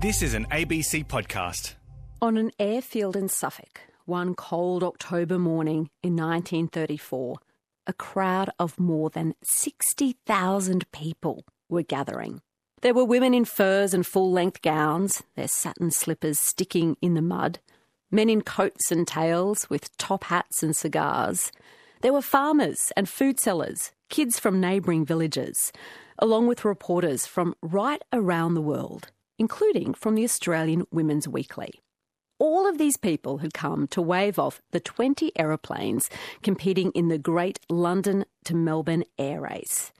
This is an ABC podcast. On an airfield in Suffolk, one cold October morning in 1934, a crowd of more than 60,000 people were gathering. There were women in furs and full length gowns, their satin slippers sticking in the mud, men in coats and tails with top hats and cigars. There were farmers and food sellers, kids from neighbouring villages, along with reporters from right around the world, including from the Australian Women's Weekly. All of these people had come to wave off the 20 aeroplanes competing in the great London to Melbourne air race.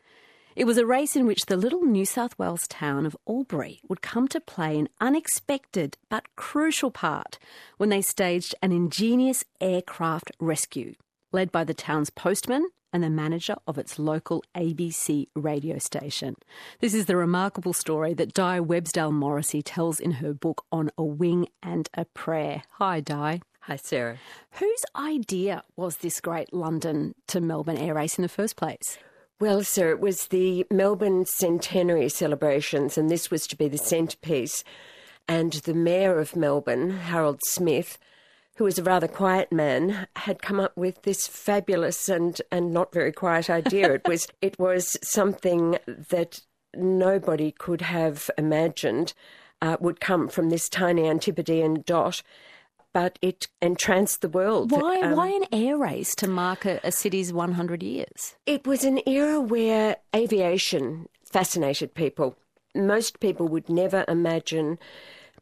It was a race in which the little New South Wales town of Albury would come to play an unexpected but crucial part when they staged an ingenious aircraft rescue, led by the town's postman and the manager of its local ABC radio station. This is the remarkable story that Di Websdale Morrissey tells in her book On a Wing and a Prayer. Hi, Di. Hi, Sarah. Whose idea was this great London to Melbourne air race in the first place? Well, sir, it was the Melbourne centenary celebrations, and this was to be the centrepiece. And the Mayor of Melbourne, Harold Smith, who was a rather quiet man, had come up with this fabulous and, and not very quiet idea. it was it was something that nobody could have imagined uh, would come from this tiny Antipodean dot but it entranced the world. Why, um, why an air race to mark a, a city's 100 years? It was an era where aviation fascinated people. Most people would never imagine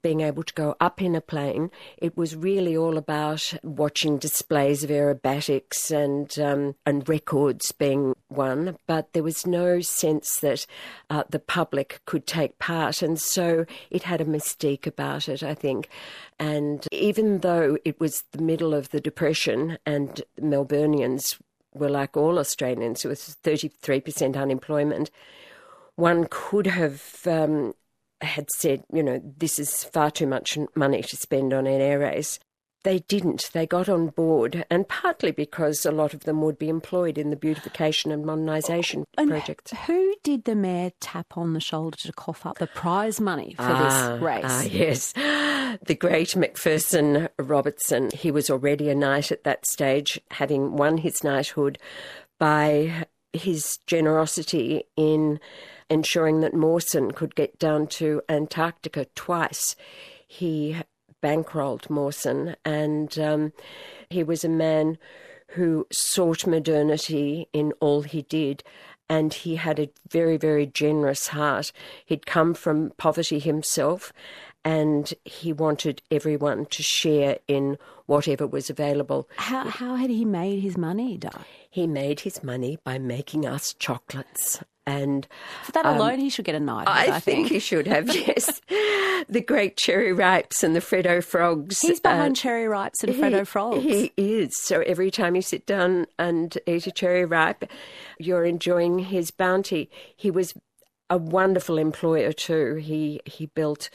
being able to go up in a plane. It was really all about watching displays of aerobatics and um, and records being won, but there was no sense that uh, the public could take part, and so it had a mystique about it, I think. And even though it was the middle of the Depression and Melburnians were like all Australians, with 33% unemployment, one could have um, had said, you know, this is far too much money to spend on an air race. They didn't. They got on board, and partly because a lot of them would be employed in the beautification and modernisation and projects. Who did the mayor tap on the shoulder to cough up the prize money for ah, this race? Ah, yes. The great Macpherson Robertson. He was already a knight at that stage, having won his knighthood by his generosity in ensuring that Mawson could get down to Antarctica twice. He bankrolled Mawson, and um, he was a man who sought modernity in all he did. And he had a very, very generous heart. He'd come from poverty himself, and he wanted everyone to share in whatever was available. How, how had he made his money, Di? He made his money by making us chocolates. And for that alone, um, he should get a knife. I, I think. think. he should have. Yes, the great cherry ripes and the Freddo frogs. He's behind uh, cherry ripes and he, Freddo frogs. He is. So every time you sit down and eat a cherry ripe, you're enjoying his bounty. He was a wonderful employer too. He he built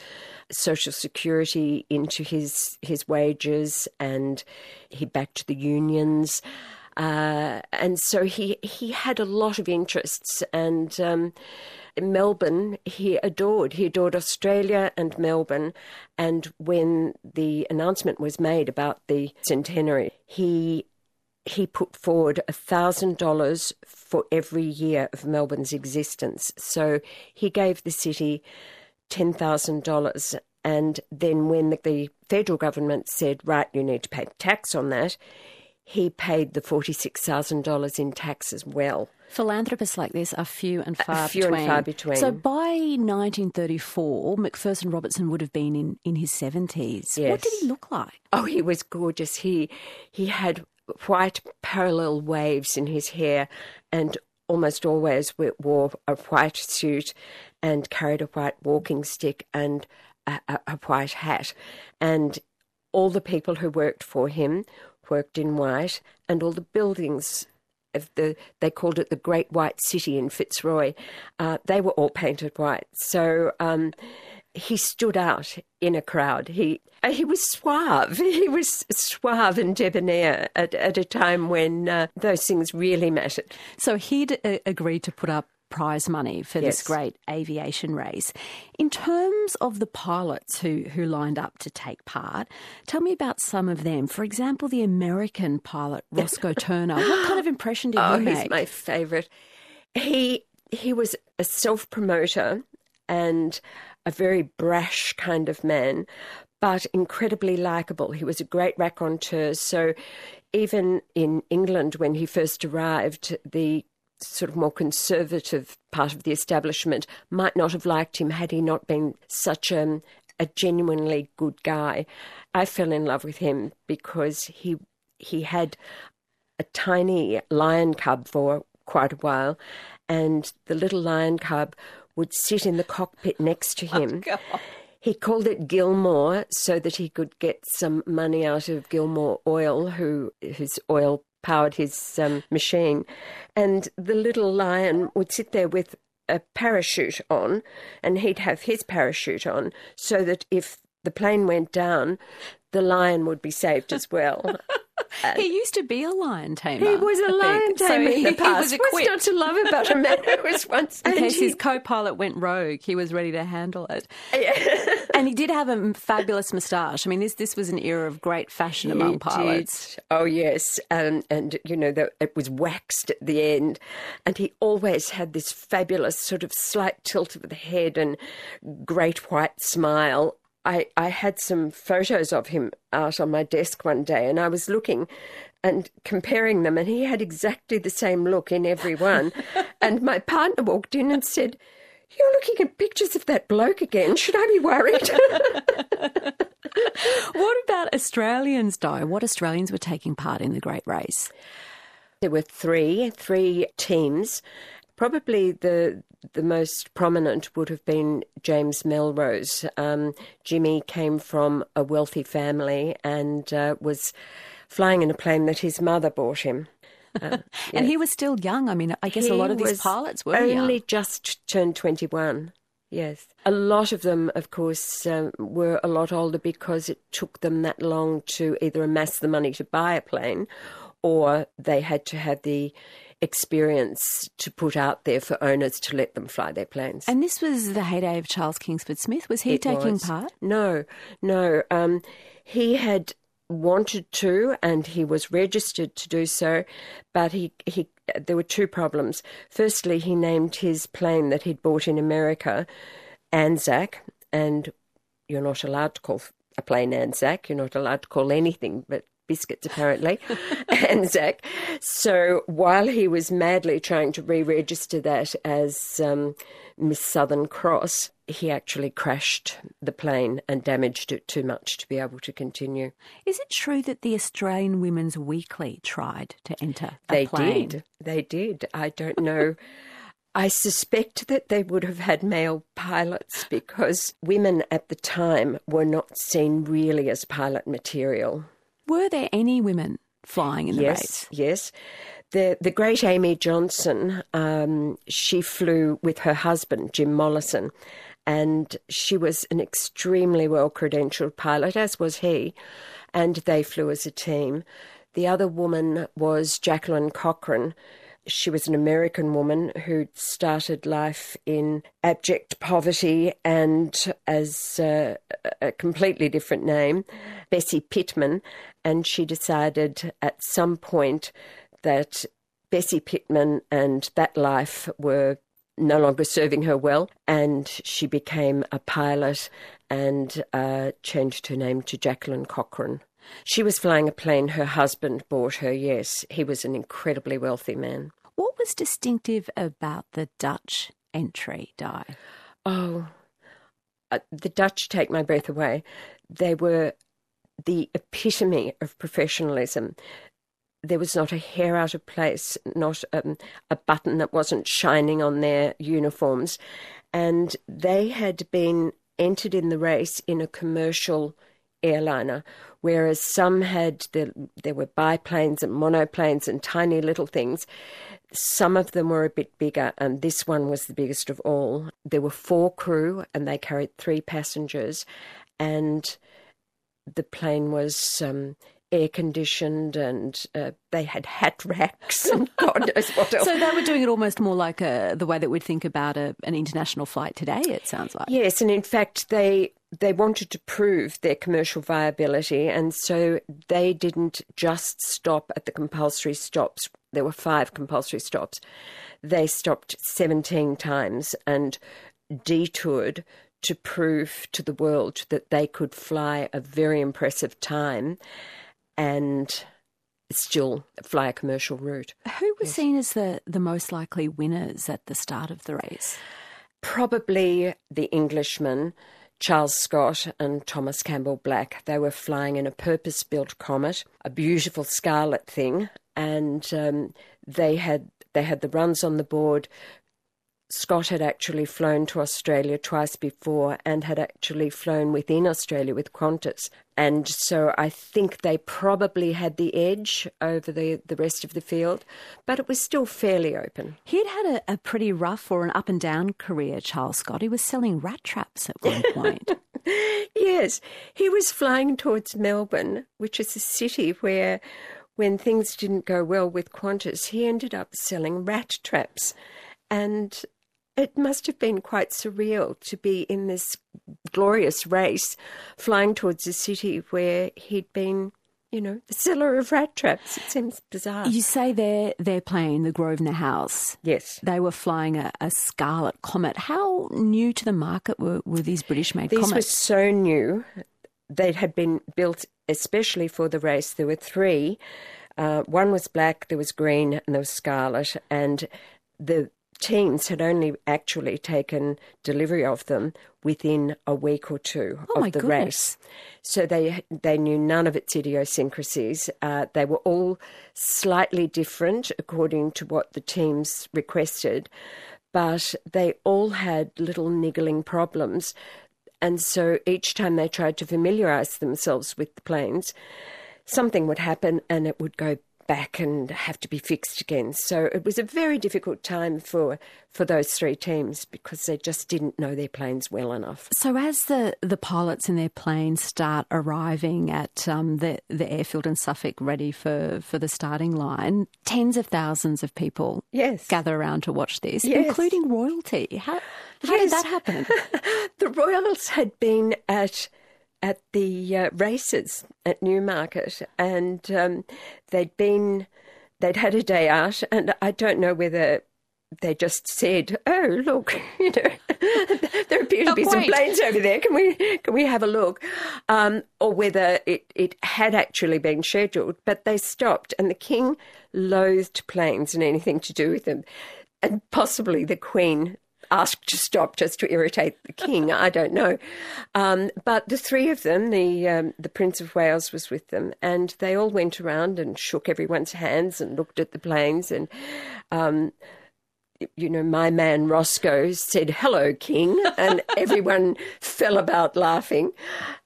social security into his his wages, and he backed the unions. Uh, and so he, he had a lot of interests. And um, Melbourne, he adored. He adored Australia and Melbourne. And when the announcement was made about the centenary, he he put forward $1,000 for every year of Melbourne's existence. So he gave the city $10,000. And then when the, the, federal government said, right, you need to pay tax on that, he paid the $46,000 in tax as well. Philanthropists like this are few and far few between. and far between. So by 1934, Macpherson Robertson would have been in, in his 70s. Yes. What did he look like? Oh, he was gorgeous. He he had white parallel waves in his hair and almost always wore a white suit and carried a white walking stick and a, a, a white hat. And all the people who worked for him worked in white, and all the buildings of the they called it the Great White City in Fitzroy, uh, they were all painted white. So um, he stood out in a crowd. He he was suave. He was suave and debonair at, at a time when uh, those things really mattered. So he'd uh, agreed to put up prize money for yes. this great aviation race. In terms of the pilots who, who lined up to take part, tell me about some of them. For example, the American pilot Roscoe Turner. What kind of impression did oh, he make? He's my favourite. He he was a self promoter and a very brash kind of man, but incredibly likable. He was a great raconteur. So even in England, when he first arrived, the sort of more conservative part of the establishment might not have liked him had he not been such a, a genuinely good guy. I fell in love with him because he he had a tiny lion cub for quite a while, and the little lion cub would sit in the cockpit next to oh, him. Oh, he called it Gilmore so that he could get some money out of Gilmore Oil, who whose oil powered his um, machine. And the little lion would sit there with a parachute on, and he'd have his parachute on, so that if the plane went down, the lion would be saved as well. he used to be a lion tamer. He was a lion tamer so in the past. He was What's not to love about a man who was once... In case he... his co-pilot went rogue, he was ready to handle it. Yeah. and he did have a fabulous moustache. I mean, this this was an era of great fashion he among pilots. Did. Oh, yes. And, and you know, the, it was waxed at the end. And he always had this fabulous sort of slight tilt of the head and great white smile. I, I had some photos of him out on my desk one day and I was looking and comparing them, and he had exactly the same look in every one. and my partner walked in and said, You're looking at pictures of that bloke again. Should I be worried? what about Australians, Di? What Australians were taking part in the Great Race? There were three, three teams. Probably the the most prominent would have been James Melrose. Um, Jimmy came from a wealthy family and uh, was flying in a plane that his mother bought him. Uh, and he was still young. I mean, I guess he a lot of these pilots were only young. just turned 21. Yes. A lot of them, of course, um, were a lot older because it took them that long to either amass the money to buy a plane or they had to have the experience to put out there for owners to let them fly their planes. And this was the heyday of Charles Kingsford Smith. Was he it taking was. part? No, no. Um, he had wanted to and he was registered to do so, but he, he there were two problems. Firstly, he named his plane that he'd bought in America Anzac, and you're not allowed to call a plane Anzac. You're not allowed to call anything but biscuits, apparently, Anzac. So while he was madly trying to re register that as um, Miss Southern Cross, he actually crashed the plane and damaged it too much to be able to continue. Is it true that the Australian Women's Weekly tried to enter they plane? did. They did. I don't know. I suspect that they would have had male pilots because women at the time were not seen really as pilot material. Were there any women flying in the yes, race? Yes. yes. The, the great Amy Johnson, um, she flew with her husband, Jim Mollison, and she was an extremely well credentialed pilot, as was he, and they flew as a team. The other woman was Jacqueline Cochran, she was an American woman who'd started life in abject poverty and as a, a completely different name, Bessie Pittman. And she decided at some point that Bessie Pittman and that life were no longer serving her well, and she became a pilot and uh, changed her name to Jacqueline Cochran. She was flying a plane her husband bought her, yes. He was an incredibly wealthy man. What was distinctive about the Dutch entry, Di? Oh, uh, the Dutch take my breath away. They were the epitome of professionalism. There was not a hair out of place, not um, a button that wasn't shining on their uniforms. And they had been entered in the race in a commercial airliner, whereas some had the, there were biplanes and monoplanes and tiny little things. Some of them were a bit bigger, and this one was the biggest of all. There were four crew, and they carried three passengers, and the plane was um, air conditioned and uh, they had hat racks and God knows what else. So they were doing it almost more like a, the way that we'd think about a, an international flight today, it sounds like. Yes, and in fact, they they wanted to prove their commercial viability, and so they didn't just stop at the compulsory stops. There were five compulsory stops. They stopped 17 times and detoured to prove to the world that they could fly a very impressive time and still fly a commercial route. Who was yes. seen as the, the most likely winners at the start of the race? Probably the Englishmen, Charles Scott and Thomas Campbell Black. They were flying in a purpose built comet, a beautiful scarlet thing, and um, they had they had the runs on the board Scott had actually flown to Australia twice before and had actually flown within Australia with Qantas. And so I think they probably had the edge over the, the rest of the field, but it was still fairly open. He'd had a, a pretty rough or an up and down career, Charles Scott. He was selling rat traps at one point. yes, he was flying towards Melbourne, which is a city where when things didn't go well with Qantas, he ended up selling rat traps. And it must have been quite surreal to be in this glorious race, flying towards a city where he'd been, you know, the seller of rat traps. It seems bizarre. You say they're they're playing the Grosvenor House. Yes, they were flying a, a Scarlet Comet. How new to the market were, were these British-made these comets? These were so new. They had been built especially for the race. There were three. Uh, one was black, there was green, and there was scarlet. And the teams had only actually taken delivery of them within a week or two oh of the goodness. race. So they they knew none of its idiosyncrasies. Uh, they were all slightly different according to what the teams requested, but they all had little niggling problems. And so each time they tried to familiarise themselves with the planes, something would happen and it would go back and have to be fixed again. So it was a very difficult time for for those three teams because they just didn't know their planes well enough. So as the, the pilots in their planes start arriving at um, the the airfield in Suffolk, ready for, for the starting line, tens of thousands of people yes. gather around to watch this, yes. including royalty. How, how yes. did that happen? the royals had been at at the uh, races at Newmarket, and um, they'd been they'd had a day out, and I don't know whether they just said, "Oh, look, you know, there appear to be some planes over there. Can we can we have a look?" Um, or whether it it had actually been scheduled, but they stopped, and the king loathed planes and anything to do with them, and possibly the queen asked to stop just to irritate the king. I don't know. Um, but the three of them, the um, the Prince of Wales was with them, and they all went around and shook everyone's hands and looked at the planes and. Um, you know, my man Roscoe said, Hello, King, and everyone fell about laughing.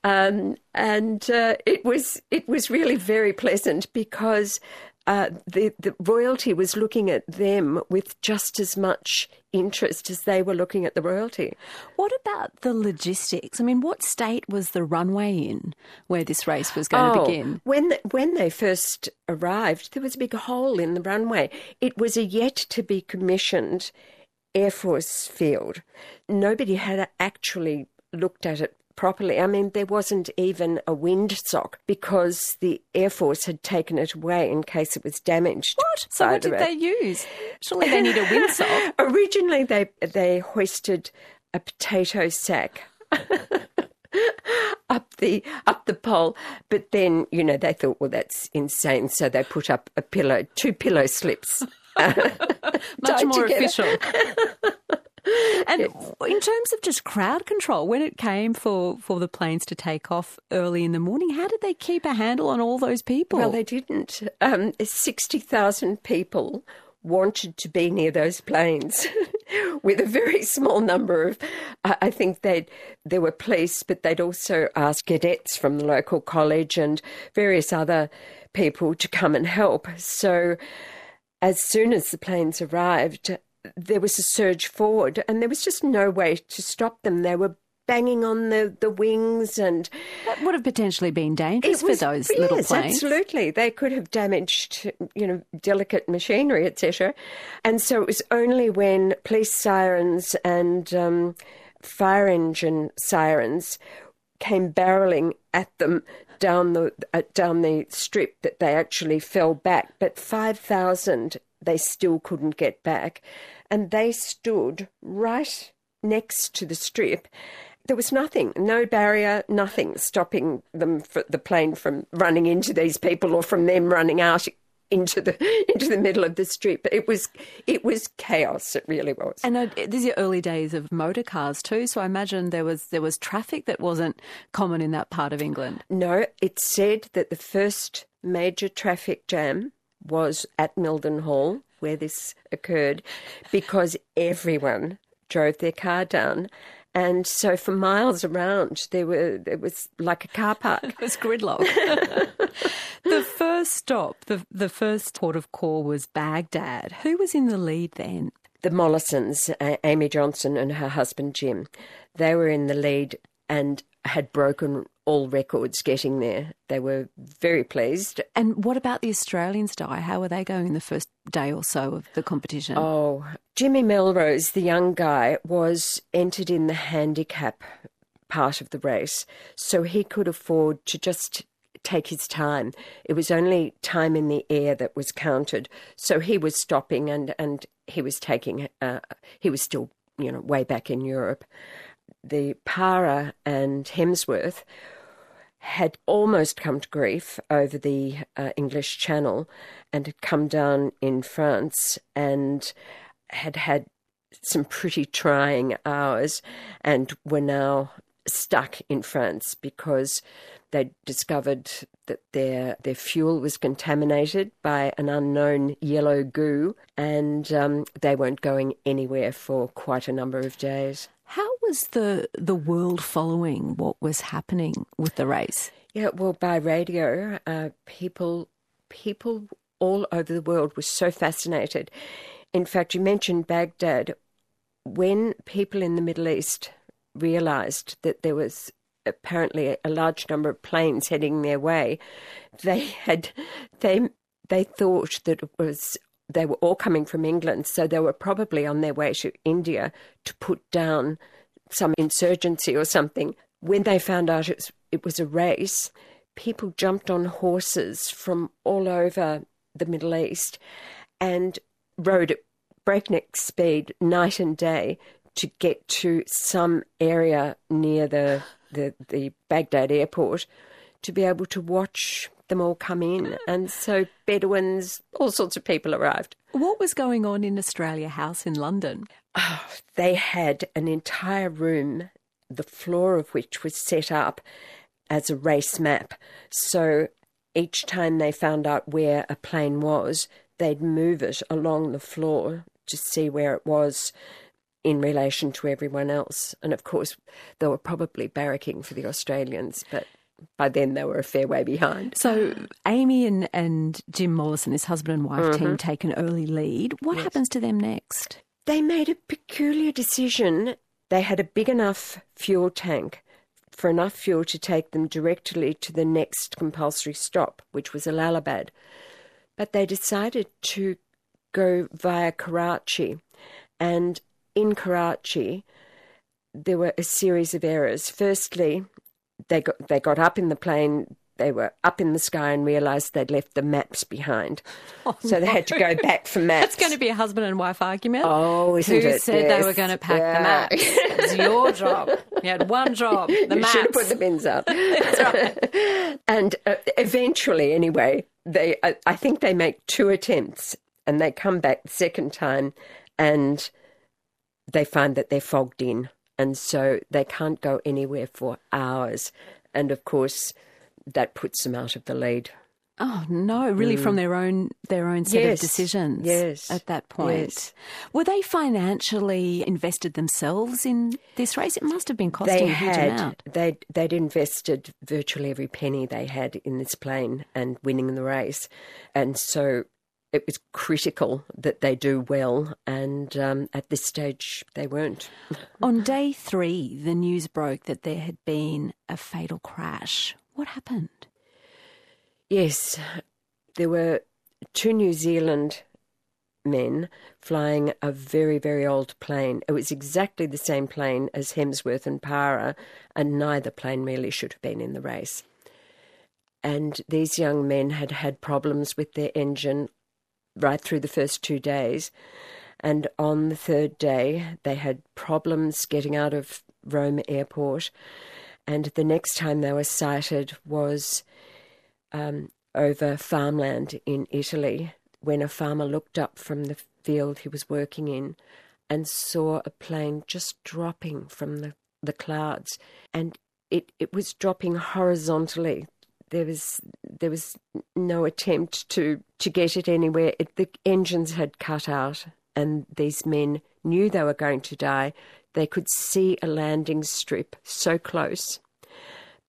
Um, and uh, it was it was really very pleasant because uh, the, the royalty was looking at them with just as much interest as they were looking at the royalty. What about the logistics? I mean, what state was the runway in where this race was going oh, to begin? When when they first arrived, there was a big hole in the runway. It was a yet to be commissioned Air Force field. Nobody had actually looked at it properly. I mean, there wasn't even a windsock because the Air Force had taken it away in case it was damaged. What? So what did they use? Surely they need a windsock. Originally, they they hoisted a potato sack. up the up the pole, but then you know they thought, well, that's insane, so they put up a pillow, two pillow slips, much more together. official. And in terms of just crowd control, when it came for, for the planes to take off early in the morning, how did they keep a handle on all those people? Well, they didn't. Um, 60,000 people wanted to be near those planes with a very small number of I think they there were police but they'd also asked cadets from the local college and various other people to come and help so as soon as the planes arrived there was a surge forward, and there was just no way to stop them. They were banging on the, the wings and that would have potentially been dangerous was, for those yes, little planes. Absolutely, they could have damaged, you know, delicate machinery, etc. And so it was only when police sirens and um, fire engine sirens came barreling at them down the uh, down the strip that they actually fell back. But five thousand they still couldn't get back, and they stood right next to the strip there was nothing, no barrier, nothing stopping them, the plane from running into these people or from them running out into the into the middle of the street. But it was it was chaos. It really was. And uh, these are early days of motor cars too. So I imagine there was there was traffic that wasn't common in that part of England. No, it said that the first major traffic jam was at Mildenhall, where this occurred, because everyone drove their car down and so for miles around, there were it was like a car park. it was gridlock. the first stop, the the first port of call was Baghdad. Who was in the lead then? The Mollisons, uh, Amy Johnson and her husband Jim, they were in the lead and had broken all records getting there. They were very pleased. And what about the Australians, Di? How were they going in the first day or so of the competition? Oh, Jimmy Melrose, the young guy, was entered in the handicap part of the race, so he could afford to just take his time. It was only time in the air that was counted, so he was stopping and and he was taking. Uh, he was still, you know, way back in Europe the Parer and Hemsworth had almost come to grief over the uh, English Channel and had come down in France and had had some pretty trying hours and were now stuck in France because they discovered that their their fuel was contaminated by an unknown yellow goo, and um, they weren't going anywhere for quite a number of days. How was the the world following what was happening with the race? Yeah, well, by radio, uh, people people all over the world were so fascinated. In fact, you mentioned Baghdad. When people in the Middle East realized that there was apparently a large number of planes heading their way, they had they they thought that it was they were all coming from England, so they were probably on their way to India to put down some insurgency or something. When they found out it was, it was a race, people jumped on horses from all over the Middle East and rode at breakneck speed night and day to get to some area near the, the, the Baghdad airport to be able to watch them all come in. And so Bedouins, all sorts of people arrived. What was going on in Australia House in London? Oh, they had an entire room, the floor of which was set up as a race map. So each time they found out where a plane was, they'd move it along the floor to see where it was in relation to everyone else. And of course, they were probably barracking for the Australians, but by then they were a fair way behind. So Amy and, and Jim Mollison, his husband and wife mm-hmm. team, take an early lead. What yes. happens to them next? They made a peculiar decision. They had a big enough fuel tank for enough fuel to take them directly to the next compulsory stop, which was Allahabad. But they decided to go via Karachi. And in Karachi, there were a series of errors. Firstly, they got they got up in the plane. They were up in the sky and realised they'd left the maps behind, oh, so they had to go back for maps. That's going to be a husband and wife argument. Oh, isn't Who it? said yes. they were going to pack yeah. the maps? It's your job. You had one job. The you maps. should have put the bins up. That's right. and uh, eventually, anyway, they I, I think they make two attempts, and they come back the second time, and they find that they're fogged in and so they can't go anywhere for hours. And of course, that puts them out of the lead. Oh no! Really, mm. from their own their own set yes. of decisions. Yes. At that point, yes. were they financially invested themselves in this race? It must have been costing they a huge had, amount. They'd they'd invested virtually every penny they had in this plane and winning the race, and so it was critical that they do well, and um, at this stage they weren't. On day three, the news broke that there had been a fatal crash. What happened? Yes, there were two New Zealand men flying a very, very old plane. It was exactly the same plane as Hemsworth and Parer, and neither plane really should have been in the race. And these young men had had problems with their engine right through the first two days. And on the third day, they had problems getting out of Rome airport. And the next time they were sighted was um, over farmland in Italy when a farmer looked up from the field he was working in and saw a plane just dropping from the, the clouds. And it, it was dropping horizontally there was there was no attempt to to get it anywhere. It, the engines had cut out, and these men knew they were going to die. They could see a landing strip so close,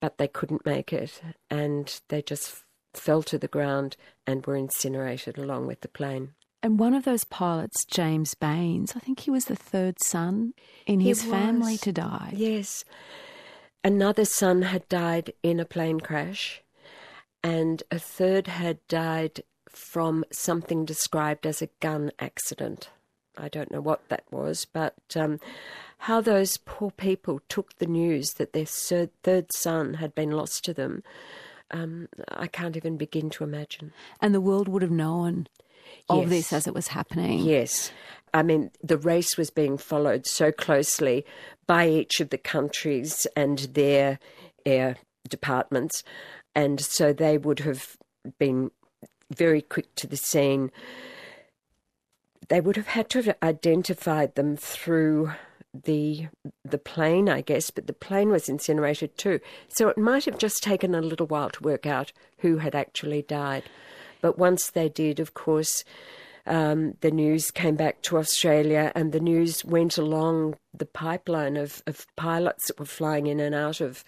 but they couldn't make it, and they just fell to the ground and were incinerated along with the plane. And one of those pilots, James Baines, I think he was the third son in his family to die. Yes. Another son had died in a plane crash and a third had died from something described as a gun accident. I don't know what that was, but um, how those poor people took the news that their third son had been lost to them, um, I can't even begin to imagine. And the world would have known of yes. this as it was happening. Yes. I mean, the race was being followed so closely by each of the countries and their air departments and so they would have been very quick to the scene. They would have had to have identified them through the the plane, I guess, but the plane was incinerated too. So it might have just taken a little while to work out who had actually died. But once they did, of course, um, the news came back to Australia, and the news went along the pipeline of, of pilots that were flying in and out of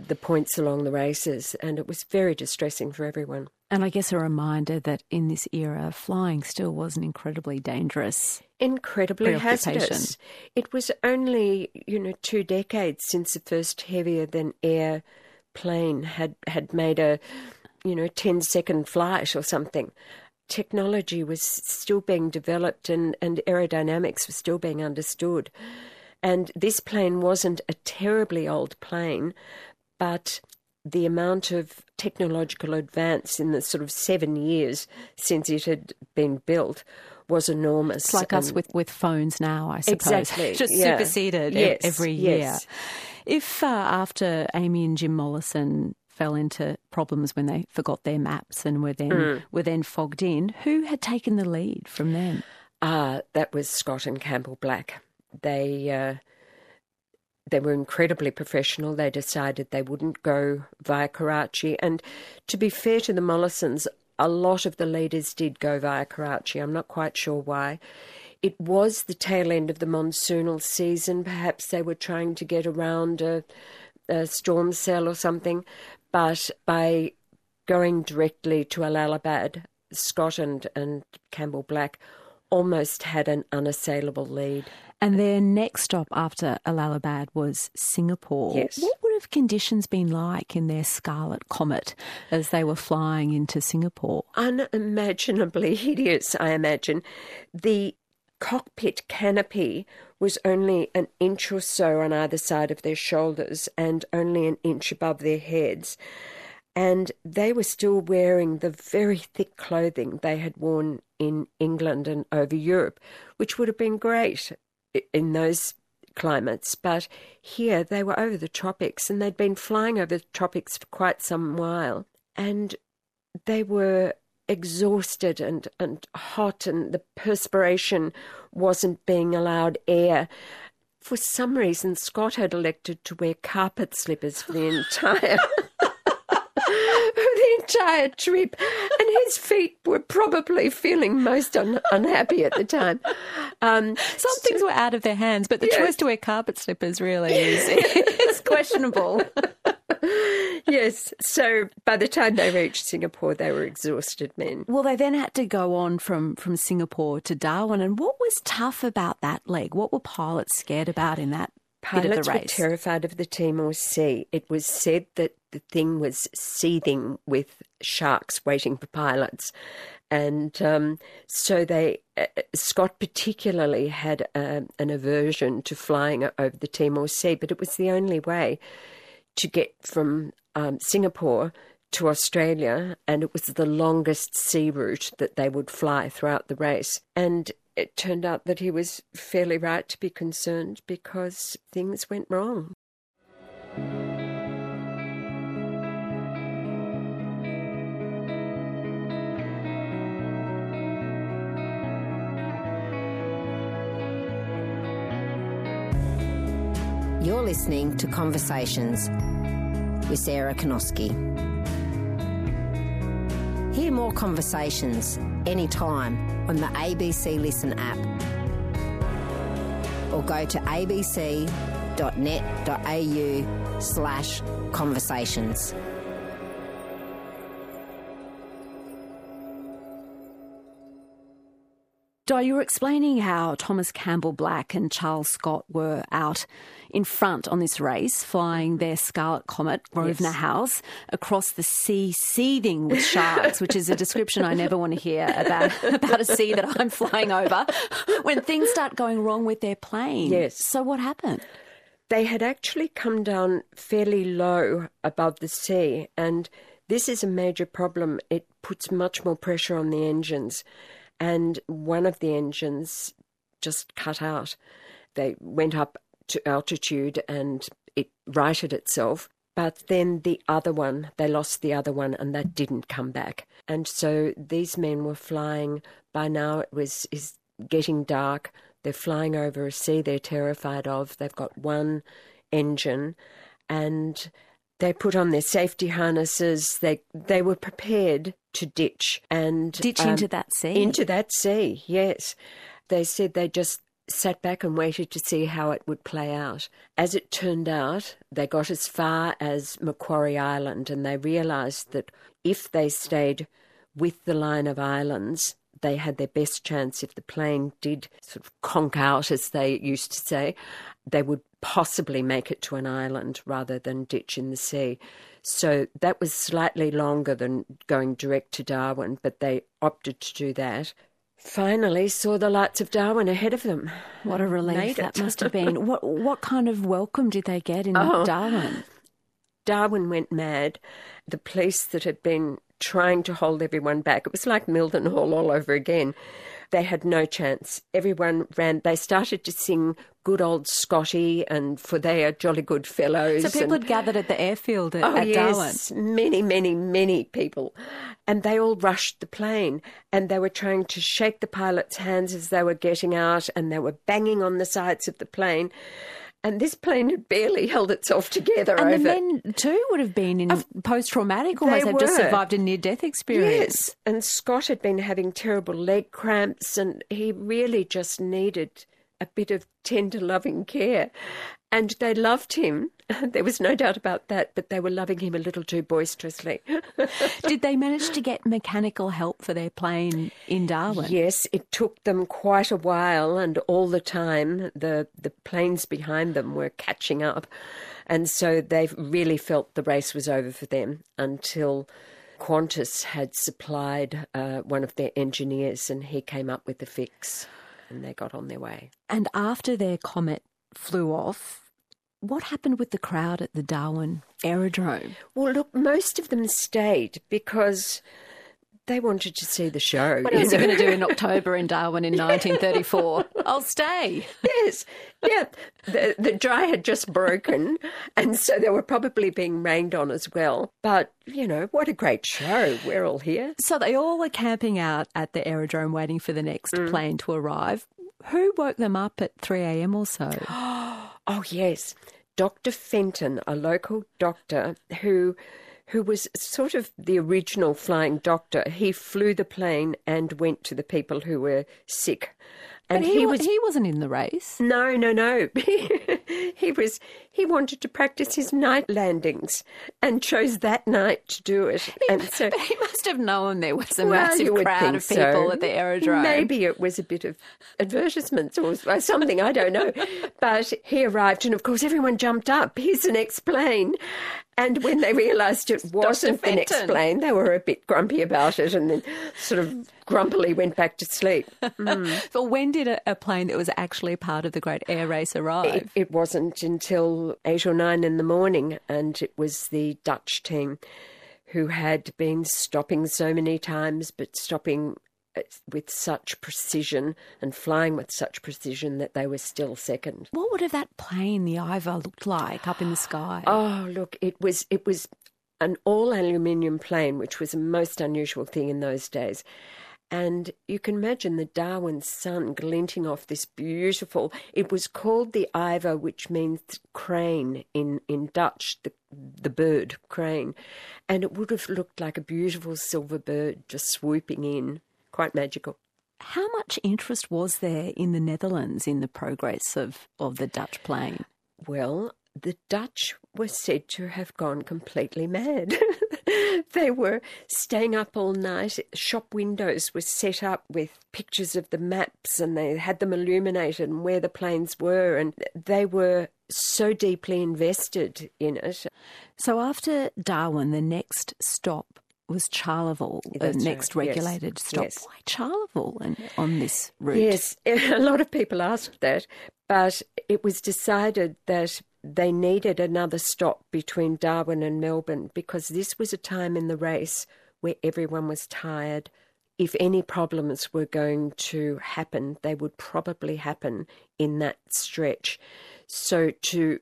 the points along the races, and it was very distressing for everyone. And I guess a reminder that in this era, flying still was an incredibly dangerous, incredibly hazardous. It was only you know two decades since the first heavier than air plane had had made a you know 10 second flight or something technology was still being developed and, and aerodynamics was still being understood. And this plane wasn't a terribly old plane, but the amount of technological advance in the sort of seven years since it had been built was enormous. It's like us with, with phones now, I suppose. Exactly. Just yeah. superseded yes, every year. Yes. If uh, after Amy and Jim Mollison fell into problems when they forgot their maps and were then mm. were then fogged in, who had taken the lead from them? Ah, uh, that was Scott and Campbell Black. They uh, they were incredibly professional. They decided they wouldn't go via Karachi. And to be fair to the Mollisons, a lot of the leaders did go via Karachi. I'm not quite sure why. It was the tail end of the monsoonal season. Perhaps they were trying to get around a, a storm cell or something. But by going directly to Allahabad, Scott and, and Campbell Black almost had an unassailable lead. And their next stop after Allahabad was Singapore. Yes. What would have conditions been like in their Scarlet Comet as they were flying into Singapore? Unimaginably hideous, I imagine. The cockpit canopy was only an inch or so on either side of their shoulders and only an inch above their heads. And they were still wearing the very thick clothing they had worn in England and over Europe, which would have been great in those climates, but here they were over the tropics and they'd been flying over the tropics for quite some while and they were exhausted and, and hot and the perspiration wasn't being allowed air. For some reason, Scott had elected to wear carpet slippers for the entire the entire trip, and his feet were probably feeling most un- unhappy at the time. Um, Some things were out of their hands, but the choice to wear carpet slippers really is, is questionable. yes. So by the time they reached Singapore, they were exhausted men. Well, they then had to go on from, from Singapore to Darwin. And what was tough about that leg? What were pilots scared about in that Pilots were terrified of the Timor Sea. It was said that the thing was seething with sharks waiting for pilots. And um, so they, uh, Scott particularly had uh, an aversion to flying over the Timor Sea, but it was the only way to get from um, Singapore to Australia, and it was the longest sea route that they would fly throughout the race. And it turned out that he was fairly right to be concerned because things went wrong. You're listening to Conversations with Sarah Kanowski. Hear more conversations anytime on the ABC Listen app or go to abc.net.au slash conversations. Di, you were explaining how Thomas Campbell Black and Charles Scott were out in front on this race, flying mm-hmm. their Scarlet Comet Grosvenor yes. House across the sea, seething with sharks, which is a description I never want to hear about about a sea that I'm flying over. When things start going wrong with their plane, yes. So what happened? They had actually come down fairly low above the sea, and this is a major problem. It puts much more pressure on the engines and one of the engines just cut out. They went up to altitude and it righted itself. But then the other one, they lost the other one, and that didn't come back. And so these men were flying. By now it was is getting dark. They're flying over a sea they're terrified of. They've got one engine, and they put on their safety harnesses. They they were prepared to ditch and ditch um, into that sea. Into that sea, yes. They said they just sat back and waited to see how it would play out. As it turned out, they got as far as Macquarie Island and they realised that if they stayed with the line of islands, they had their best chance if the plane did sort of conk out, as they used to say, they would possibly make it to an island rather than ditch in the sea. So that was slightly longer than going direct to Darwin, but they opted to do that. Finally, saw the lights of Darwin ahead of them. What a relief that must have been. what what kind of welcome did they get in oh, Darwin? Darwin went mad. The police that had been trying to hold everyone back, it was like Mildenhall all over again. They had no chance. Everyone ran. They started to sing good old Scotty and for they are jolly good fellows. So people and, had gathered at the airfield at, oh, at yes, Darwin. Many, many, many people. And they all rushed the plane and they were trying to shake the pilot's hands as they were getting out and they were banging on the sides of the plane and this plane had barely held itself together. And over. the men too would have been in post traumatic, almost. They've just survived a near death experience. Yes, and Scott had been having terrible leg cramps, and he really just needed a bit of tender, loving care. And they loved him. There was no doubt about that, but they were loving him a little too boisterously. Did they manage to get mechanical help for their plane in Darwin? Yes, it took them quite a while, and all the time the, the planes behind them were catching up. And so they really felt the race was over for them until Qantas had supplied uh, one of their engineers and he came up with the fix and they got on their way. And after their comet flew off, what happened with the crowd at the Darwin aerodrome? Well, look, most of them stayed because they wanted to see the show. What else are you going to do in October in Darwin in 1934? I'll stay. Yes, yeah. The, the dry had just broken, and so they were probably being rained on as well. But, you know, what a great show. We're all here. So they all were camping out at the aerodrome waiting for the next mm. plane to arrive. Who woke them up at 3 a.m. or so? oh, yes. Dr. Fenton, a local doctor who who was sort of the original flying doctor. He flew the plane and went to the people who were sick And but he, was he wasn't in the race. No, no, no. he was he wanted to practice his night landings and chose that night to do it. and so But he must have known there was a Well, massive crowd of people so. at the aerodrome. Maybe it was a bit of advertisements or something, I don't know. But he arrived, and of course, everyone jumped up. Here's the next plane. And when they realised it wasn't the next plane, they were a bit grumpy about it and then sort of grumpily went back to sleep. Mm. But when did a, a plane that was actually part of the great air race arrive? It, it wasn't until eight or nine in the morning, and it was the Dutch team who had been stopping so many times, but stopping uh, with such precision and flying with such precision that they were still second. what would have that plane, the Uiver, looked like up in the sky? Oh, look, it was it was an all aluminium plane, which was a most unusual thing in those days. And you can imagine the Darwin sun glinting off this beautiful. It was called the Uiver, which means crane in, in Dutch, the, the bird crane. And it would have looked like a beautiful silver bird just swooping in. Quite magical. How much interest was there in the Netherlands in the progress of, of the Dutch plane? Well, the Dutch were said to have gone completely mad. they were staying up all night. Shop windows were set up with pictures of the maps and they had them illuminated and where the planes were. And they were so deeply invested in it. So after Darwin, the next stop was Charleville, the That's right, next yes, regulated stop. yes. Why Charleville and on this route? Yes, a lot of people asked that, but it was decided that they needed another stop between Darwin and Melbourne because this was a time in the race where everyone was tired. If any problems were going to happen, they would probably happen in that stretch. So to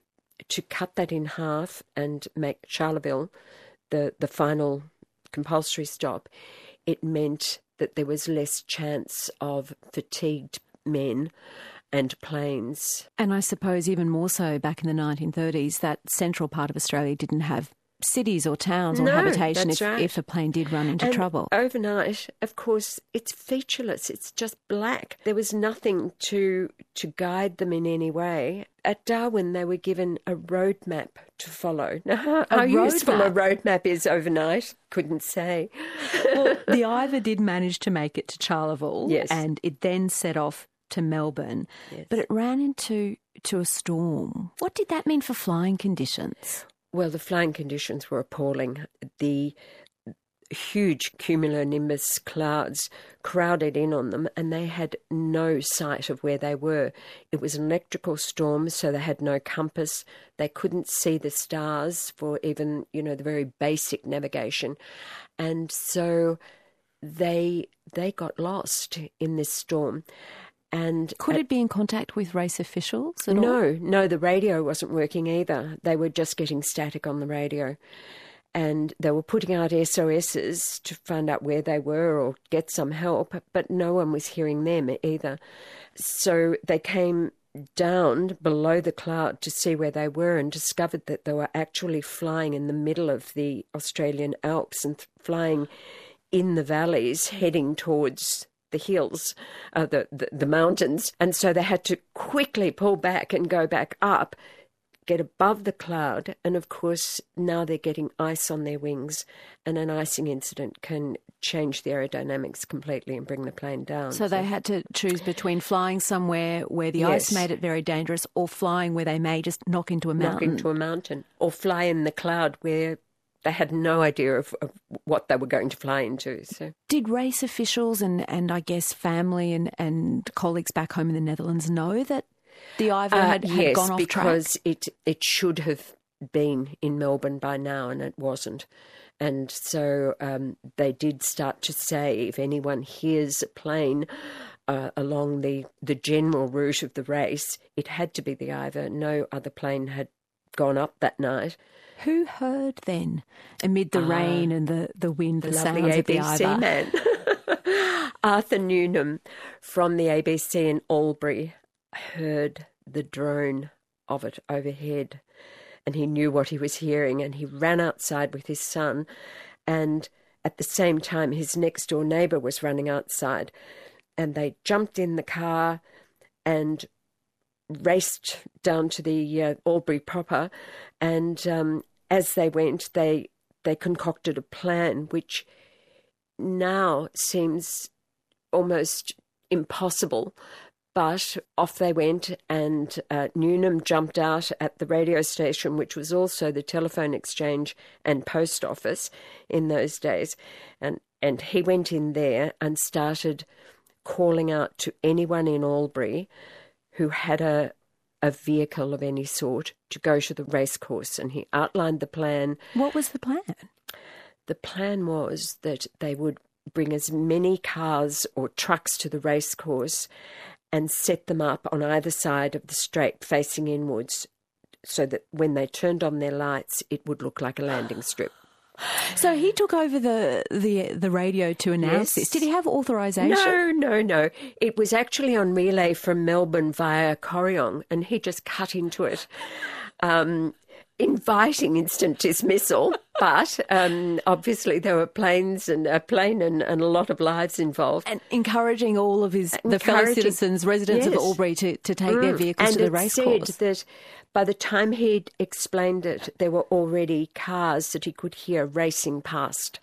to cut that in half and make Charleville the the final compulsory stop, it meant that there was less chance of fatigued men and planes. And I suppose even more so back in the 1930s, that central part of Australia didn't have cities or towns or No, habitation if, right. if a plane did run into And trouble. Overnight, of course, it's featureless. It's just black. There was nothing to to guide them in any way. At Darwin, they were given a road map to follow. Now, how, how useful a map? road map is overnight, couldn't say. well, the Uiver did manage to make it to Charleville, Yes. and it then set off to Melbourne, but it ran into to a storm. What did that mean for flying conditions? Well, the flying conditions were appalling. The huge cumulonimbus clouds crowded in on them, and they had no sight of where they were. It was an electrical storm, so they had no compass. They couldn't see the stars for even, you know, the very basic navigation. And so they they got lost in this storm. And Could it be in contact with race officials at all? no, no, the radio wasn't working either. They were just getting static on the radio. And they were putting out SOSs to find out where they were or get some help, but no one was hearing them either. So they came down below the cloud to see where they were and discovered that they were actually flying in the middle of the Australian Alps and th- flying in the valleys heading towards the hills, uh, the, the the mountains, and so they had to quickly pull back and go back up, get above the cloud, and of course now they're getting ice on their wings, and an icing incident can change the aerodynamics completely and bring the plane down. So they had to choose between flying somewhere where the ice made it very dangerous or flying where they may just knock into a knock mountain. into a mountain or fly in the cloud where they had no idea of, of what they were going to fly into. So Did race officials and, and I guess family and, and colleagues back home in the Netherlands know that the Uiver Uh, had, had yes, gone off because track? it it should have been in Melbourne by now, and it wasn't. And so um, they did start to say, if anyone hears a plane uh, along the the general route of the race, it had to be the Uiver. No other plane had gone up that night. Who heard then, amid the ah, rain and the, the wind, the, the sounds of the ABC Uiver? man. Arthur Newnham from the ABC in Albury heard the drone of it overhead and he knew what he was hearing and he ran outside with his son and at the same time his next door neighbour was running outside and they jumped in the car and raced down to the uh, Albury proper. And um, as they went, they they concocted a plan which now seems almost impossible. But off they went, and uh, Newnham jumped out at the radio station, which was also the telephone exchange and post office in those days. And, and he went in there and started calling out to anyone in Albury who had a, a vehicle of any sort to go to the racecourse. And he outlined the plan. What was the plan? The plan was that they would bring as many cars or trucks to the racecourse and set them up on either side of the straight facing inwards so that when they turned on their lights, it would look like a landing strip. So he took over the the the radio to announce Yes. this. Did he have authorization? No, no, no. It was actually on relay from Melbourne via Corryong, and he just cut into it, um, inviting instant dismissal. But um, obviously, there were planes and a plane and, and a lot of lives involved. And encouraging all of his the fellow citizens, residents of Albury, to, to take their vehicles and to the it race said that by the time he'd explained it, there were already cars that he could hear racing past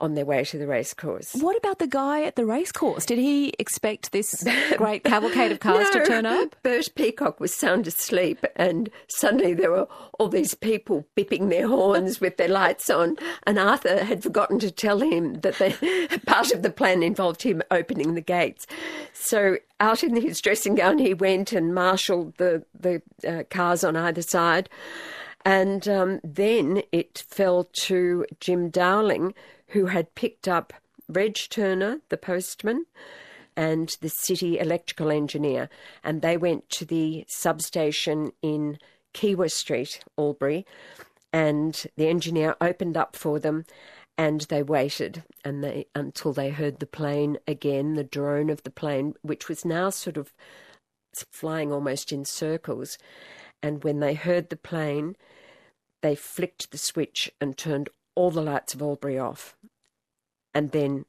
on their way to the race course. What about the guy at the race course? Did he expect this great cavalcade of cars to turn up? Bert Peacock was sound asleep, and suddenly there were all these people bipping their horns with their lights on. And Arthur had forgotten to tell him that the, part of the plan involved him opening the gates. So out in his dressing gown, he went and marshalled the the uh, cars on either side. And um, then it fell to Jim Dowling, who had picked up Reg Turner, the postman, and the city electrical engineer. And they went to the substation in Kiewa Street, Albury, and the engineer opened up for them. And they waited and they, until they heard the plane again, the drone of the plane, which was now sort of flying almost in circles. And when they heard the plane, they flicked the switch and turned all the lights of Albury off, and then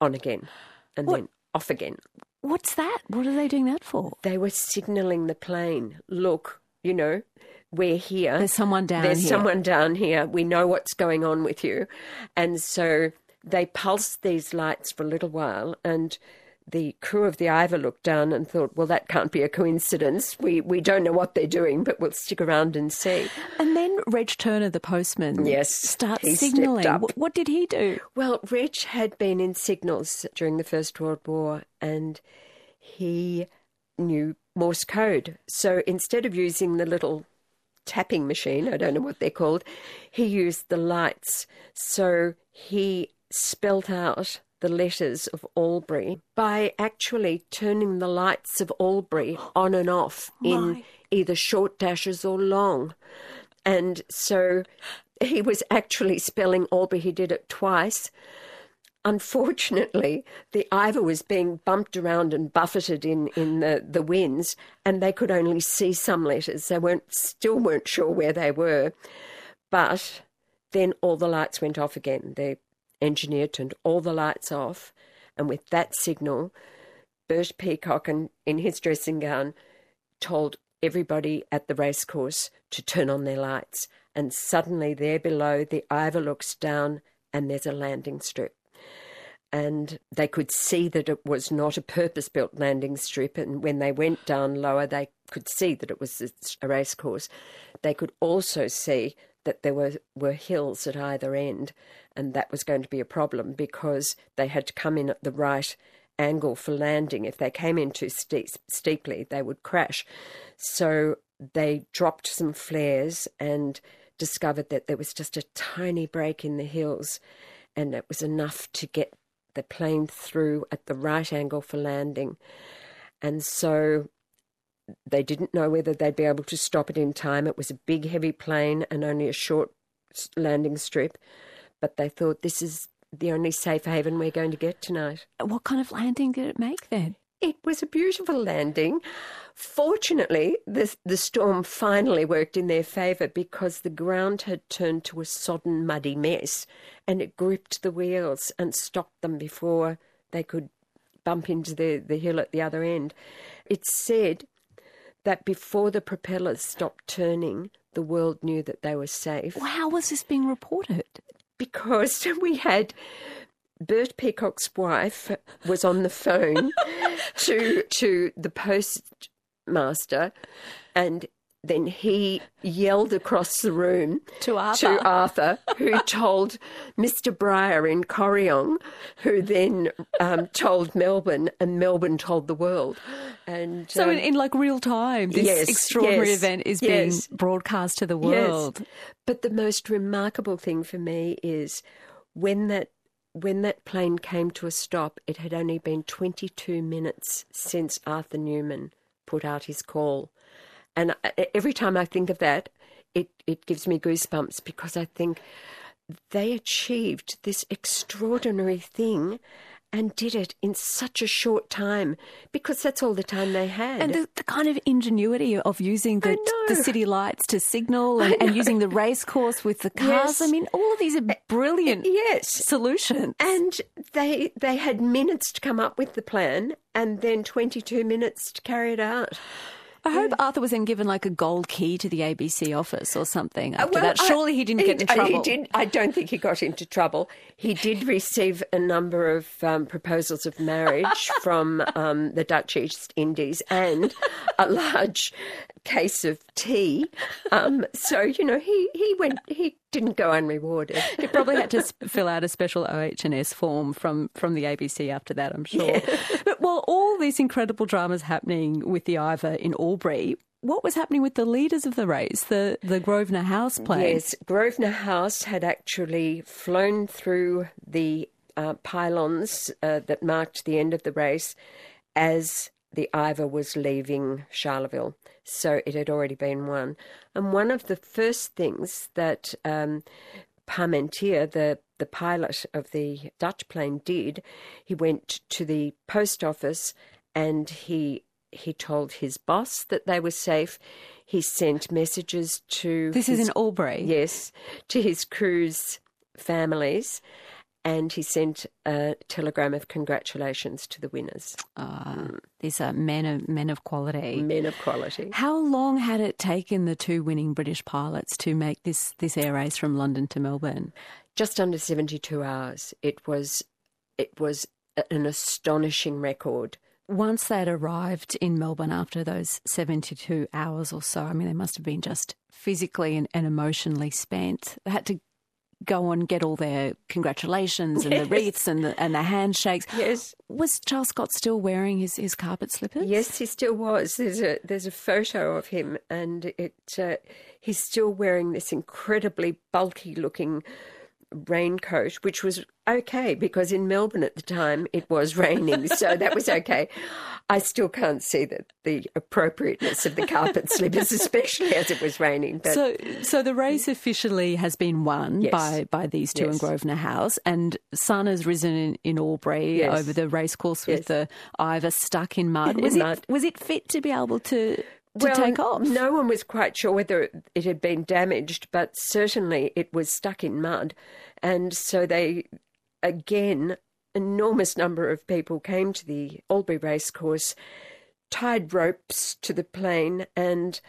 on again, and What- then off again. What's that? What are they doing that for? They were signalling the plane, look, you know, we're here. There's someone down There's here. someone down here. We know what's going on with you. And so they pulsed these lights for a little while and the crew of the Uiver looked down and thought, well, that can't be a coincidence. We we don't know what they're doing, but we'll stick around and see. And then Reg Turner, the postman, Yes, starts signalling. What, what did he do? Well, Reg had been in signals during the First World War and he knew Morse code. So instead of using the little tapping machine, I don't know what they're called, he used the lights. So he spelt out the letters of Albury by actually turning the lights of Albury on and off in My. either short dashes or long. And so he was actually spelling Albury. He did it twice. Unfortunately, the Uiver was being bumped around and buffeted in, in the, the winds, and they could only see some letters. They weren't still weren't sure where they were. But then all the lights went off again. The engineer turned all the lights off, and with that signal, Bert Peacock, and in his dressing gown, told everybody at the racecourse to turn on their lights. And suddenly, there below, the Uiver looks down, and there's a landing strip. And they could see that it was not a purpose built landing strip. And when they went down lower, they could see that it was a racecourse. They could also see that there were, were hills at either end. And that was going to be a problem because they had to come in at the right angle for landing. If they came in too steep, steeply, they would crash. So they dropped some flares and discovered that there was just a tiny break in the hills, and it was enough to get the plane through at the right angle for landing. And so they didn't know whether they'd be able to stop it in time. It was a big, heavy plane and only a short landing strip, but they thought this is the only safe haven we're going to get tonight. Uh, what kind of landing did it make then? It was a beautiful landing. Fortunately, the, the storm finally worked in their favour because the ground had turned to a sodden, muddy mess and it gripped the wheels and stopped them before they could bump into the, the hill at the other end. It's said that before the propellers stopped turning, the world knew that they were safe Well, how was this being reported? because we had Bert Peacock's wife was on the phone to to the postmaster, and then he yelled across the room To Arthur. to Arthur, who told Mr. Breyer in Corryong, who then um, told Melbourne, and Melbourne told the world. And So, um, in, in like real time, this yes, extraordinary yes, event is yes. being broadcast to the Yes. world. But the most remarkable thing for me is when that when that plane came to a stop, it had only been 22 minutes since Arthur Newnham put out his call. And every time I think of that, it, it gives me goosebumps because I think they achieved this extraordinary thing and did it in such a short time because that's all the time they had. And the, the kind of ingenuity of using the, the city lights to signal and, and using the race course with the cars. Yes. I mean, all of these are brilliant yes. solutions. And they they had minutes to come up with the plan and then 22 minutes to carry it out. I hope Arthur was then given like a gold key to the ABC office or something after Well, that. I- Surely he didn't get in trouble. He did. I don't think he got into trouble. He did receive a number of um, proposals of marriage from um, the Dutch East Indies and a large case of tea. Um, so you know, he he went. He didn't go unrewarded. He probably had to fill out a special OH&S form from, from the ABC after that, I'm sure. But while all these incredible drama's happening with the Uiver in Albury, what was happening with the leaders of the race, the, the Grosvenor House plane? Yes, Grosvenor House had actually flown through the uh, pylons uh, that marked the end of the race as the Uiver was leaving Charleville. So it had already been won. And one of the first things that um, Parmentier, the, the pilot of the Dutch plane, did, he went to the post office and he he told his boss that they were safe. He sent messages to This is in Albury. Yes, to his crew's families, and he sent a telegram of congratulations to the winners, Ah, these are men of, men of quality. men of quality. How long had it taken the two winning British pilots to make this, this air race from London to Melbourne? Just under seventy-two hours. It was, it was an astonishing record. Once they'd arrived in Melbourne after those 72 hours or so, I mean, they must have been just physically and, and emotionally spent. They had to go and get all their congratulations and the wreaths and the, and the handshakes. Yes, Was Charles Scott still wearing his, his carpet slippers? yes, he still was. There's a there's a photo of him, and it uh, he's still wearing this incredibly bulky looking raincoat, which was okay because in Melbourne at the time it was raining, so that was okay. I still can't see the, the appropriateness of the carpet slippers, especially as it was raining. But So, so the race officially has been won Yes. by, by these two in Grosvenor House, and sun has risen in, in Albury Yes. over the racecourse with Yes. the Uiver stuck in mud. In Was it mud. was it fit to be able to to well, take off? No one was quite sure whether it had been damaged, but certainly it was stuck in mud. And so they, again, enormous number of people came to the Albury racecourse, tied ropes to the plane, and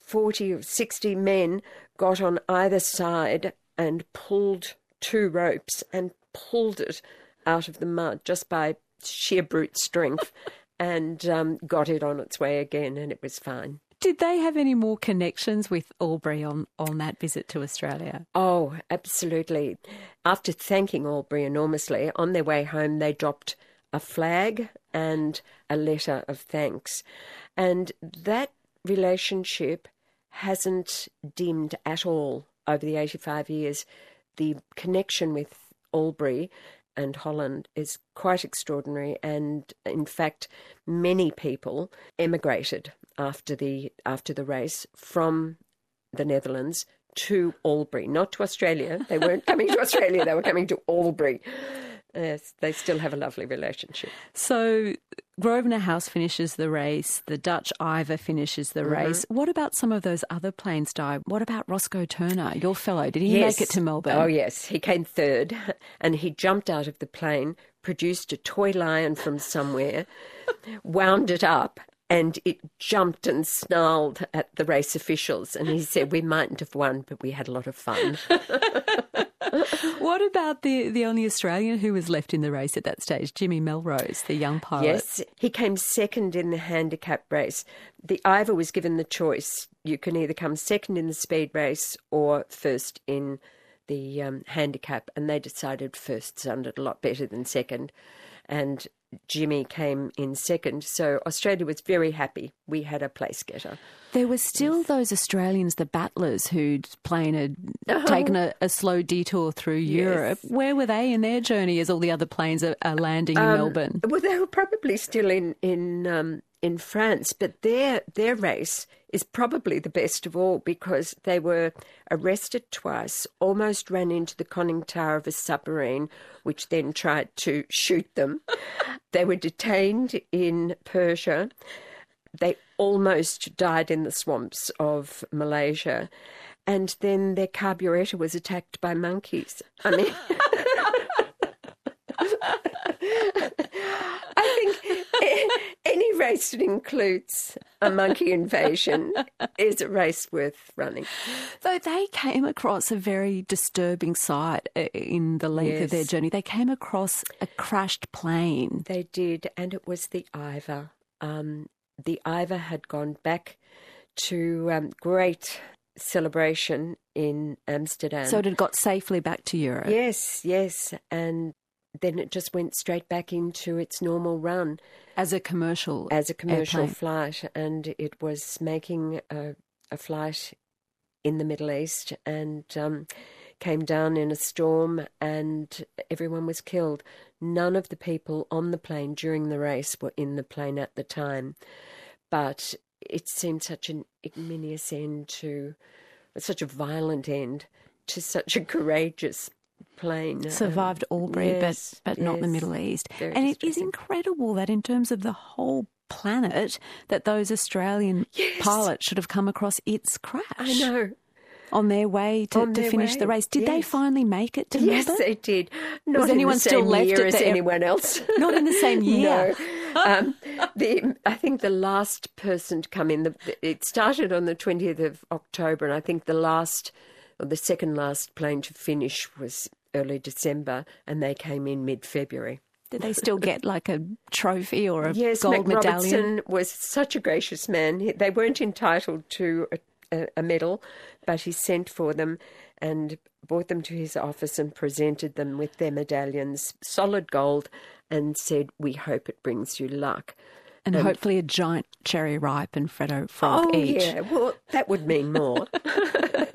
40 or 60 men got on either side and pulled two ropes and pulled it out of the mud just by sheer brute strength. And um, got it on its way again, and it was fine. Did they have any more connections with Albury on, on that visit to Australia? Oh, absolutely. After thanking Albury enormously, on their way home, they dropped a flag and a letter of thanks. And that relationship hasn't dimmed at all over the 85 years. The connection with Albury and Holland is quite extraordinary. And in fact, many people emigrated after the after the race from the Netherlands to Albury, not to Australia. They weren't coming to Australia, they were coming to Albury. Yes, they still have a lovely relationship. So Grosvenor House finishes the race. The Dutch Uiver finishes the Mm-hmm. race. What about some of those other planes, Di? What about Roscoe Turner, your fellow? Did he Yes. make it to Melbourne? Oh, yes. He came third and he jumped out of the plane, produced a toy lion from somewhere, wound it up, and it jumped and snarled at the race officials. And he said, We mightn't have won, but we had a lot of fun. What about the, the only Australian who was left in the race at that stage, Jimmy Melrose, the young pilot? Yes, he came second in the handicap race. The Uiver was given the choice. You can either come second in the speed race or first in the um, handicap, and they decided first sounded a lot better than second. And Jimmy came in second, so Australia was very happy. We had a place getter. There were still those Australians, the battlers, who'd plane had taken a, a slow detour through Europe. Where were they in their journey as all the other planes are, are landing in Melbourne? Well, they were probably still in in um, in France, but their their race is probably the best of all because they were arrested twice, almost ran into the conning tower of a submarine, which then tried to shoot them. they were detained in Persia. They almost died in the swamps of Malaysia. And then their carburetor was attacked by monkeys. I mean, I think a- any race that includes a monkey invasion is a race worth running. Though they came across a very disturbing sight uh, in the length of their journey. They came across a crashed plane. They did, and it was the Uiver. Um, the Uiver had gone back to um, great celebration in Amsterdam. So it had got safely back to Europe. yes, yes, and then it just went straight back into its normal run. As a commercial as a commercial airplane. flight, and it was making a, a flight in the Middle East and um, came down in a storm, and everyone was killed. None of the people on the plane during the race were in the plane at the time, but it seemed such an ignominious end to such a violent end to such a courageous plane. survived Albury, yes, but but not the. Middle East. And it is incredible that in terms of the whole planet, that those Australian Yes. pilots should have come across its crash. I know. On their way to, On to their finish the race. Did they finally make it to Yes, Melbourne? they did. Not Was anyone the still left as anyone else. Not in the same year. no. Um, the, I think the last person to come in, the, it started on the 20th of October, and I think the last, the second last plane to finish was early December, and they came in mid February. Did they still get like a trophy or a Yes, gold Mac medallion? Robertson was such a gracious man. They weren't entitled to a, a, medal, but he sent for them and brought them to his office and presented them with their medallions, solid gold, and said, "We hope it brings you luck." And hopefully a giant cherry ripe and Freddo frog oh each. yeah, well that would mean more.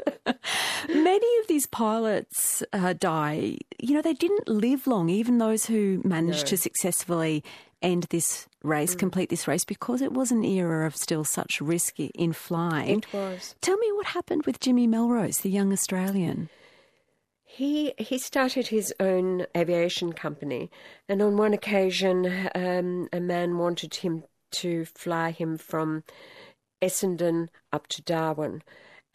Many of these pilots uh, die. You know, they didn't live long, even those who managed to successfully end this race, Mm. complete this race, because it was an era of still such risk in flying. it was. Tell me what happened with Jimmy Melrose, the young Australian. He he started his own aviation company, and on one occasion, um, a man wanted him to fly him from Essendon up to Darwin,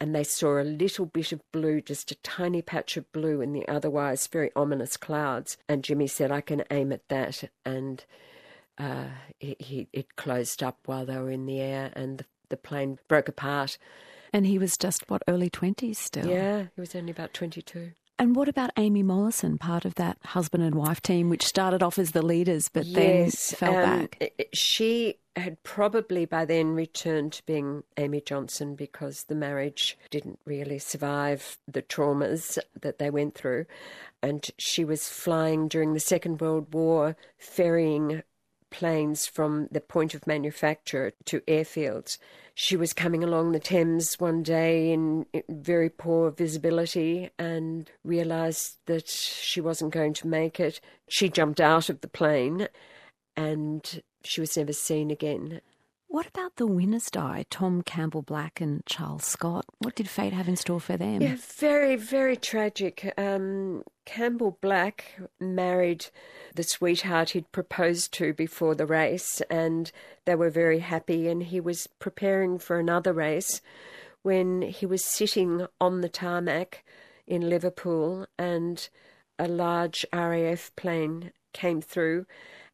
and they saw a little bit of blue, just a tiny patch of blue in the otherwise very ominous clouds. And Jimmy said, "I can aim at that," and uh, he it closed up while they were in the air, and the, the plane broke apart. And he was just, what, early 20s still? Yeah, he was only about twenty-two. And what about Amy Mollison, part of that husband and wife team, which started off as the leaders but yes, then fell um, back? She had probably by then returned to being Amy Johnson because the marriage didn't really survive the traumas that they went through. And she was flying during the Second World War, ferrying planes from the point of manufacture to airfields. She was coming along the Thames one day in very poor visibility and realised that she wasn't going to make it. She jumped out of the plane and she was never seen again. What about the winners Di? Tom Campbell Black and Charles Scott. What did fate have in store for them? Yeah, very, very tragic. Um, Campbell Black married the sweetheart he'd proposed to before the race, and they were very happy. And he was preparing for another race when he was sitting on the tarmac in Liverpool, and a large RAF plane came through,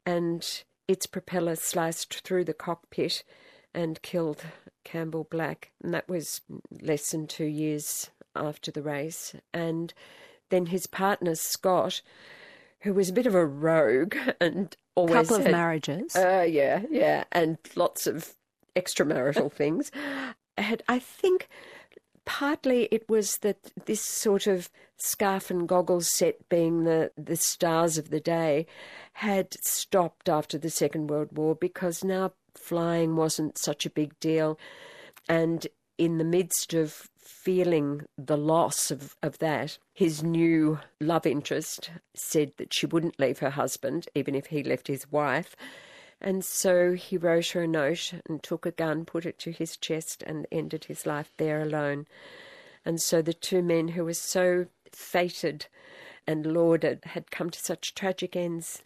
and its propeller sliced through the cockpit and killed Campbell Black. And that was less than two years after the race. And then his partner, Scott, who was a bit of a rogue and always. A couple of had, marriages. Uh, yeah, yeah. And lots of extramarital things. Had, I think partly it was that this sort of scarf and goggles set being the, the stars of the day had stopped after the Second World War because now flying wasn't such a big deal. And in the midst of feeling the loss of, of that, his new love interest said that she wouldn't leave her husband, even if he left his wife. And so he wrote her a note and took a gun, put it to his chest, and ended his life there alone. And so the two men who were so fated and lauded had come to such tragic ends.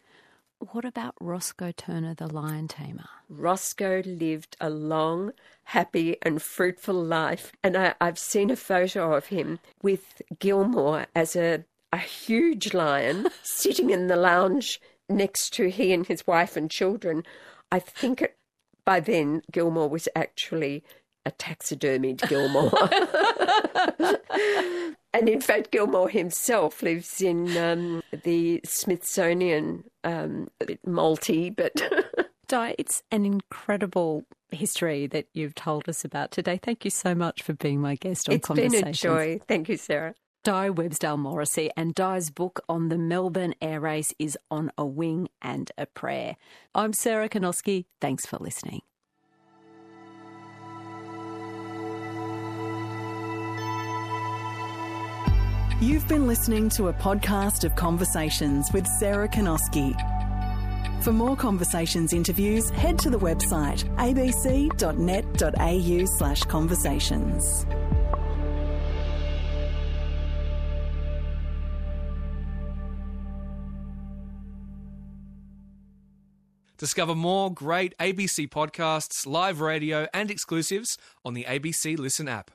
What about Roscoe Turner, the lion tamer? Roscoe lived a long, happy, and fruitful life. And I, have seen a photo of him with Gilmore as a, a huge lion sitting in the lounge next to he and his wife and children. I think it, by then Gilmore was actually a taxidermied Gilmore. and in fact, Gilmore himself lives in um, the Smithsonian, um, a bit malty, but. Di, it's an incredible history that you've told us about today. Thank you so much for being my guest on it's Conversations. It's been a joy. Thank you, Sarah. Di Websdale Morrissey, and Di's book on the Melbourne Air Race is On a Wing and a Prayer. I'm Sarah Kanowski. Thanks for listening. You've been listening to a podcast of Conversations with Sarah Kanowski. For more Conversations interviews, head to the website abc.net.au slash conversations. Discover more great ABC podcasts, live radio, and exclusives on the ABC Listen app.